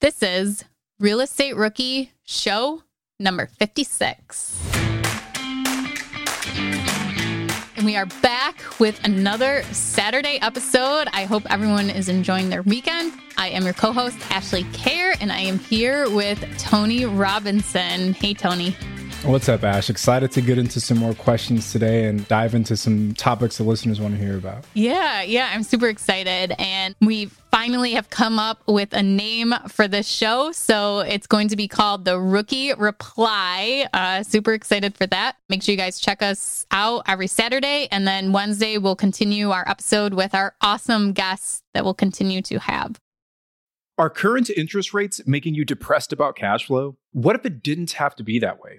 This is Real Estate Rookie Show number 56. And we are back with another Saturday episode. I hope everyone is enjoying their weekend. I am your co host, Ashley Kerr, and I am here with Tony Robinson. Hey, Tony. What's up, Ash? Excited to get into some more questions today and dive into some topics the listeners want to hear about. Yeah, yeah, I'm super excited. And we finally have come up with a name for this show. So it's going to be called The Rookie Reply. Uh, super excited for that. Make sure you guys check us out every Saturday. And then Wednesday, we'll continue our episode with our awesome guests that we'll continue to have. Are current interest rates making you depressed about cash flow? What if it didn't have to be that way?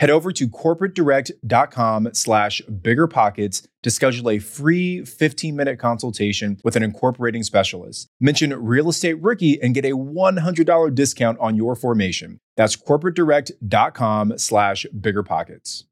Head over to corporatedirect.com slash biggerpockets to schedule a free 15-minute consultation with an incorporating specialist. Mention Real Estate Rookie and get a $100 discount on your formation. That's corporatedirect.com slash biggerpockets.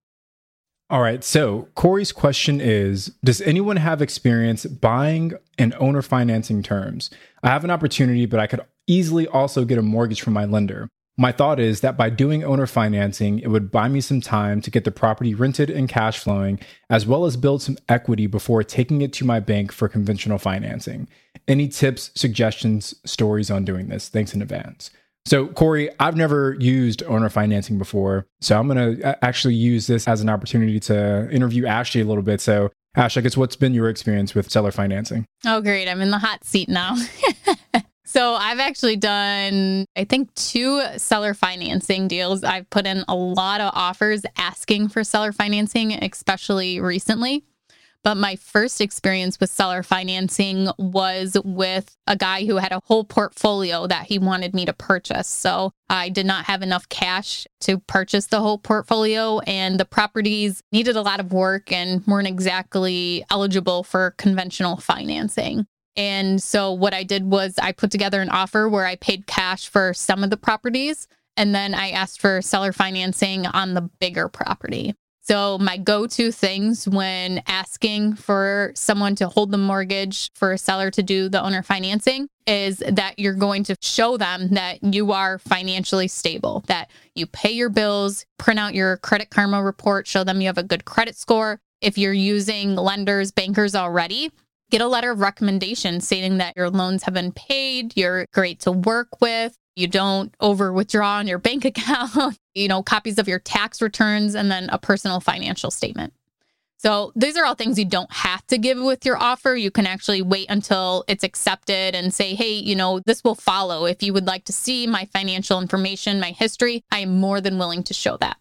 All right. So Cory's question is Does anyone have experience buying and owner financing terms? I have an opportunity, but I could easily also get a mortgage from my lender. My thought is that by doing owner financing, it would buy me some time to get the property rented and cash flowing, as well as build some equity before taking it to my bank for conventional financing. Any tips, suggestions, stories on doing this? Thanks in advance. So, Cory, I've never used owner financing before. So, I'm going to uh, actually use this as an opportunity to interview Ashley a little bit. So, Ash, I guess what's been your experience with seller financing? Oh, great. I'm in the hot seat now. So I've actually done, I think, two seller financing deals. I've put in a lot of offers asking for seller financing, especially recently. But my first experience with seller financing was with a guy who had a whole portfolio that he wanted me to purchase. So I did not have enough cash to purchase the whole portfolio, and the properties needed a lot of work and weren't exactly eligible for conventional financing. And so what I did was I put together an offer where I paid cash for some of the properties and then I asked for seller financing on the bigger property. So, my go to things when asking for someone to hold the mortgage for a seller to do the owner financing is that you're going to show them that you are financially stable, that you pay your bills, print out your credit karma report, show them you have a good credit score. If you're using lenders, bankers already, get a letter of recommendation stating that your loans have been paid, you're great to work with, you don't over withdraw on your bank account, you know, copies of your tax returns, and then a personal financial statement. So these are all things you don't have to give with your offer. You can actually wait until it's accepted and say, hey, you know, this will follow. If you would like to see my financial information, my history, I am more than willing to show that.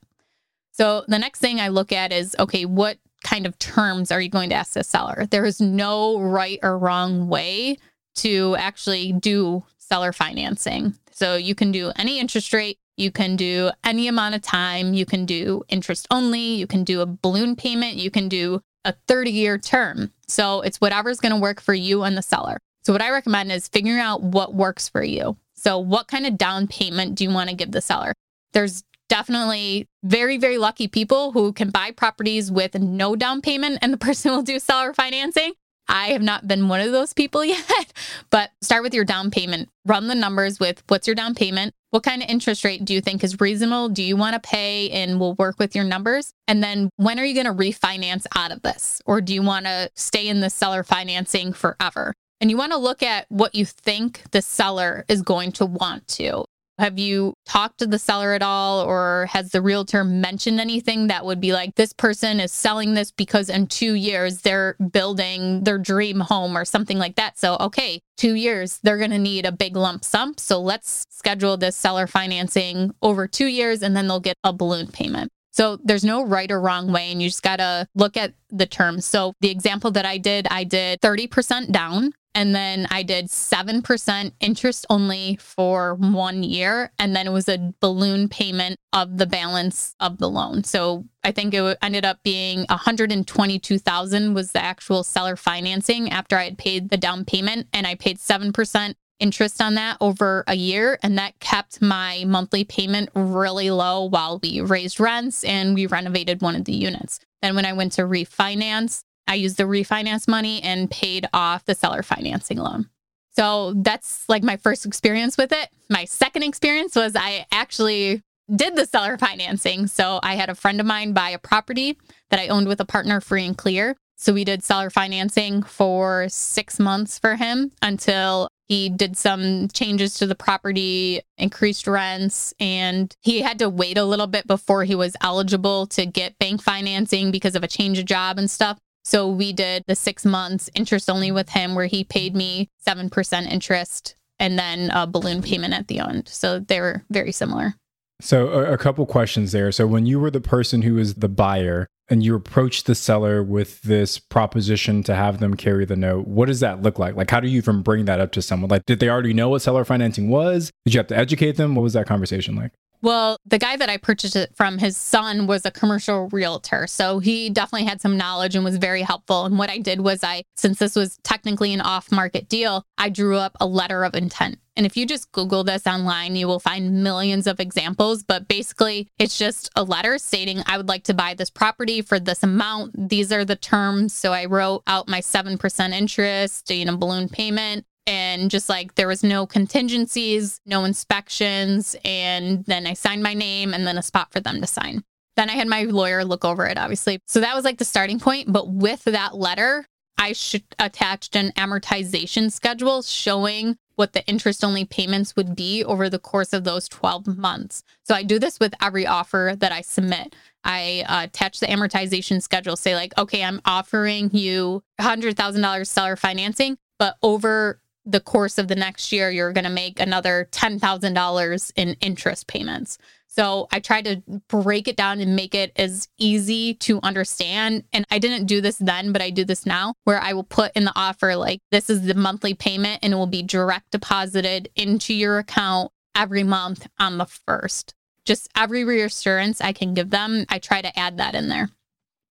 So the next thing I look at is okay, what kind of terms are you going to ask the seller? There is no right or wrong way to actually do seller financing. So you can do any interest rate, you can do any amount of time, you can do interest only, you can do a balloon payment, you can do a 30 year term. So it's whatever's going to work for you and the seller. So what I recommend is figuring out what works for you. So what kind of down payment do you want to give the seller? There's definitely very, very lucky people who can buy properties with no down payment and the person will do seller financing. I have not been one of those people yet, but start with your down payment. Run the numbers with what's your down payment? What kind of interest rate do you think is reasonable? Do you want to pay and we'll work with your numbers? And then when are you going to refinance out of this? Or do you want to stay in the seller financing forever? And you want to look at what you think the seller is going to want to. Have you talked to the seller at all, or has the realtor mentioned anything that would be like, this person is selling this because in two years they're building their dream home or something like that? So, okay, two years, they're going to need a big lump sum. So, let's schedule this seller financing over two years and then they'll get a balloon payment. So there's no right or wrong way, and you just got to look at the terms. So the example that I did, I did 30% down and then I did 7% interest only for one year. And then it was a balloon payment of the balance of the loan. So I think it ended up being 122,000 was the actual seller financing after I had paid the down payment and I paid 7% interest on that over a year and that kept my monthly payment really low while we raised rents and we renovated one of the units. Then when I went to refinance, I used the refinance money and paid off the seller financing loan. So that's like my first experience with it. My second experience was I actually did the seller financing. So I had a friend of mine buy a property that I owned with a partner free and clear. So we did seller financing for six months for him until he did some changes to the property, increased rents, and he had to wait a little bit before he was eligible to get bank financing because of a change of job and stuff. So we did the six months interest only with him where he paid me 7% interest and then a balloon payment at the end. So they were very similar. So a, a couple questions there. So when you were the person who was the buyer and you approached the seller with this proposition to have them carry the note, what does that look like? Like how do you even bring that up to someone? Like did they already know what seller financing was? Did you have to educate them? What was that conversation like? Well, the guy that I purchased it from, his son was a commercial realtor. So he definitely had some knowledge and was very helpful. And what I did was I, since this was technically an off market deal, I drew up a letter of intent. And if you just Google this online, you will find millions of examples. But basically, it's just a letter stating, I would like to buy this property for this amount. These are the terms. So I wrote out my 7% interest, you know, balloon payment and just like there was no contingencies, no inspections, and then I signed my name and then a spot for them to sign. Then I had my lawyer look over it, obviously. So that was like the starting point. But with that letter, I should attached an amortization schedule showing what the interest only payments would be over the course of those 12 months. So I do this with every offer that I submit. I uh, attach the amortization schedule, say, like, okay, I'm offering you $100,000 seller financing, but over the course of the next year, you're going to make another $10,000 in interest payments. So I tried to break it down and make it as easy to understand. And I didn't do this then, but I do this now where I will put in the offer like this is the monthly payment and it will be direct deposited into your account every month on the first. Just every reassurance I can give them, I try to add that in there.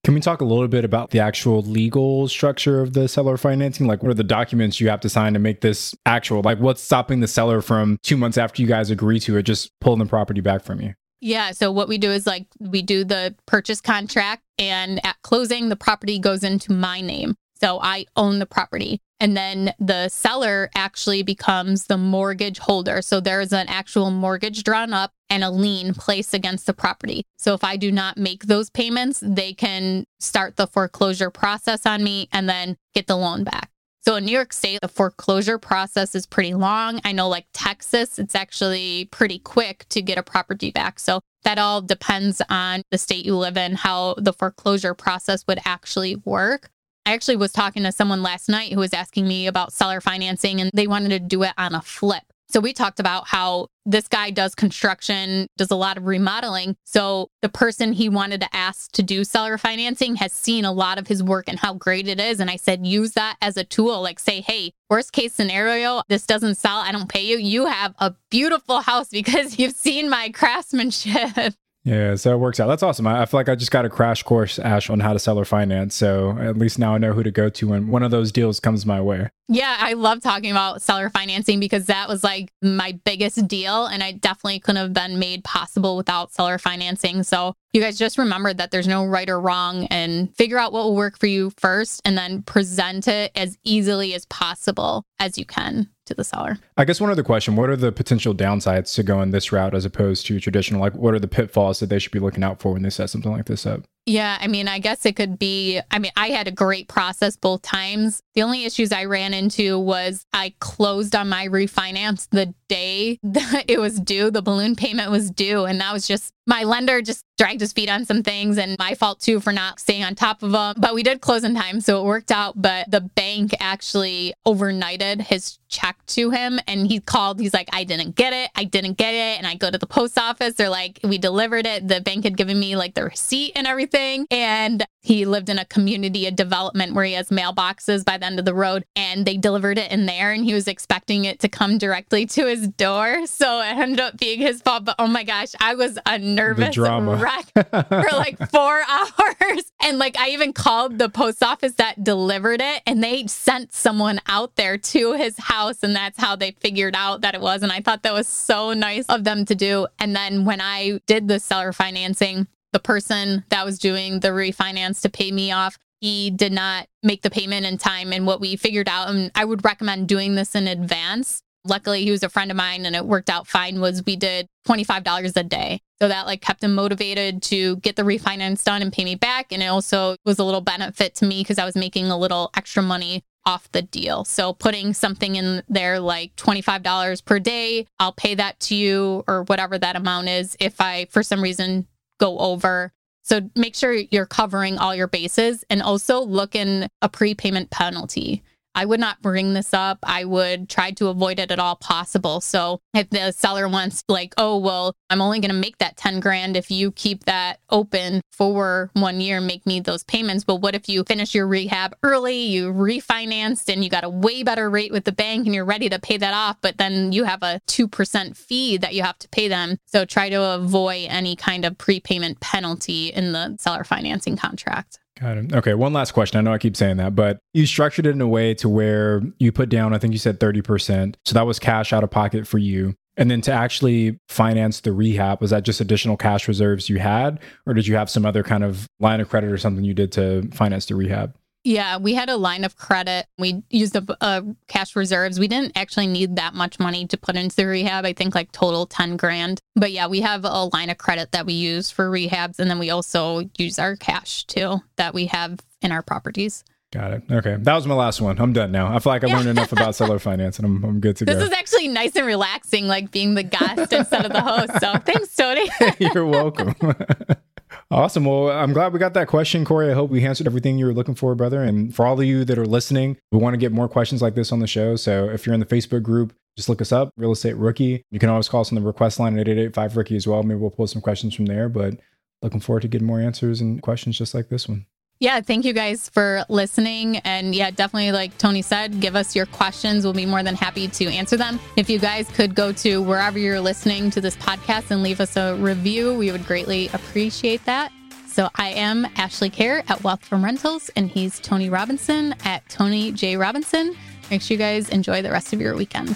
Can we talk a little bit about the actual legal structure of the seller financing? Like, what are the documents you have to sign to make this actual? Like, what's stopping the seller from two months after you guys agree to it, just pulling the property back from you? Yeah. So, what we do is like we do the purchase contract, and at closing, the property goes into my name. So, I own the property. And then the seller actually becomes the mortgage holder. So there's an actual mortgage drawn up and a lien placed against the property. So if I do not make those payments, they can start the foreclosure process on me and then get the loan back. So in New York State, the foreclosure process is pretty long. I know, like Texas, it's actually pretty quick to get a property back. So that all depends on the state you live in, how the foreclosure process would actually work. I actually was talking to someone last night who was asking me about seller financing and they wanted to do it on a flip. So we talked about how this guy does construction, does a lot of remodeling. So the person he wanted to ask to do seller financing has seen a lot of his work and how great it is. And I said, use that as a tool. Like say, hey, worst case scenario, this doesn't sell. I don't pay you. You have a beautiful house because you've seen my craftsmanship. Yeah, so it works out. That's awesome. I, I, feel like I just got a crash course, Ash, on how to seller finance. So at least now I know who to go to when one of those deals comes my way. Yeah, I love talking about seller financing because that was like my biggest deal. And I definitely couldn't have been made possible without seller financing. So you guys just remember that there's no right or wrong and figure out what will work for you first and then present it as easily as possible as you can to the seller. I guess one other question What are the potential downsides to going this route as opposed to traditional? Like, what are the pitfalls that they should be looking out for when they set something like this up? Yeah, I mean, I guess it could be. I mean, I had a great process both times. The only issues I ran into was I closed on my refinance the day that it was due, the balloon payment was due. And that was just my lender just dragged his feet on some things and my fault too for not staying on top of them. But we did close in time, so it worked out. But the bank actually overnighted his check to him and he called. He's like, I didn't get it. I didn't get it. And I go to the post office. They're like, we delivered it. The bank had given me like the receipt and everything. And he lived in a community of development where he has mailboxes by the end of the road and they delivered it in there and he was expecting it to come directly to his door. So it ended up being his fault. But oh my gosh, I was a nervous wreck for like four hours. And like I even called the post office that delivered it and they sent someone out there to his house and that's how they figured out that it was. And I thought that was so nice of them to do. And then when I did the seller financing, the person that was doing the refinance to pay me off. He did not make the payment in time. And what we figured out and i would recommend doing this in advance. Luckily he was a friend of mine and it worked out fine was we did $25 a day. So that like kept him motivated to get the refinance done and pay me back. And it also was a little benefit to me because i was making a little extra money off the deal. So putting something in there like $25 per day i'll pay that to you or whatever that amount is. If i for some reason go over. So make sure you're covering all your bases and also look in a prepayment penalty. I would not bring this up. I would try to avoid it at all possible. So if the seller wants like, oh, well, I'm only going to make that 10 grand if you keep that open for one year, make me those payments. But what if you finish your rehab early, you refinanced and you got a way better rate with the bank and you're ready to pay that off, but then you have a 2% fee that you have to pay them. So try to avoid any kind of prepayment penalty in the seller financing contract. Got it. Okay. One last question. I know I keep saying that, but you structured it in a way to where you put down, I think you said 30%. So that was cash out of pocket for you. And then to actually finance the rehab, was that just additional cash reserves you had? Or did you have some other kind of line of credit or something you did to finance the rehab? Yeah, we had a line of credit. We used a, uh, cash reserves. We didn't actually need that much money to put into the rehab. I think like total 10 grand. But yeah, we have a line of credit that we use for rehabs. And then we also use our cash too that we have in our properties. Got it. Okay. That was my last one. I'm done now. I feel like I learned enough about seller finance and I'm, I'm good to this go. This is actually nice and relaxing, like being the guest instead of the host. So thanks, Tony. You're welcome. Awesome. Well, I'm glad we got that question, Cory. I hope we answered everything you were looking for, brother. And for all of you that are listening, we want to get more questions like this on the show. So if you're in the Facebook group, just look us up, Real Estate Rookie. You can always call us on the request line at 885 Rookie as well. Maybe we'll pull some questions from there. But looking forward to getting more answers and questions just like this one. Yeah, thank you guys for listening. And yeah, definitely, like Tony said, give us your questions. We'll be more than happy to answer them. If you guys could go to wherever you're listening to this podcast and leave us a review, we would greatly appreciate that. So I am Ashley Kerr at Wealth from Rentals, and he's Tony Robinson at Tony J. Robinson. Make sure you guys enjoy the rest of your weekend.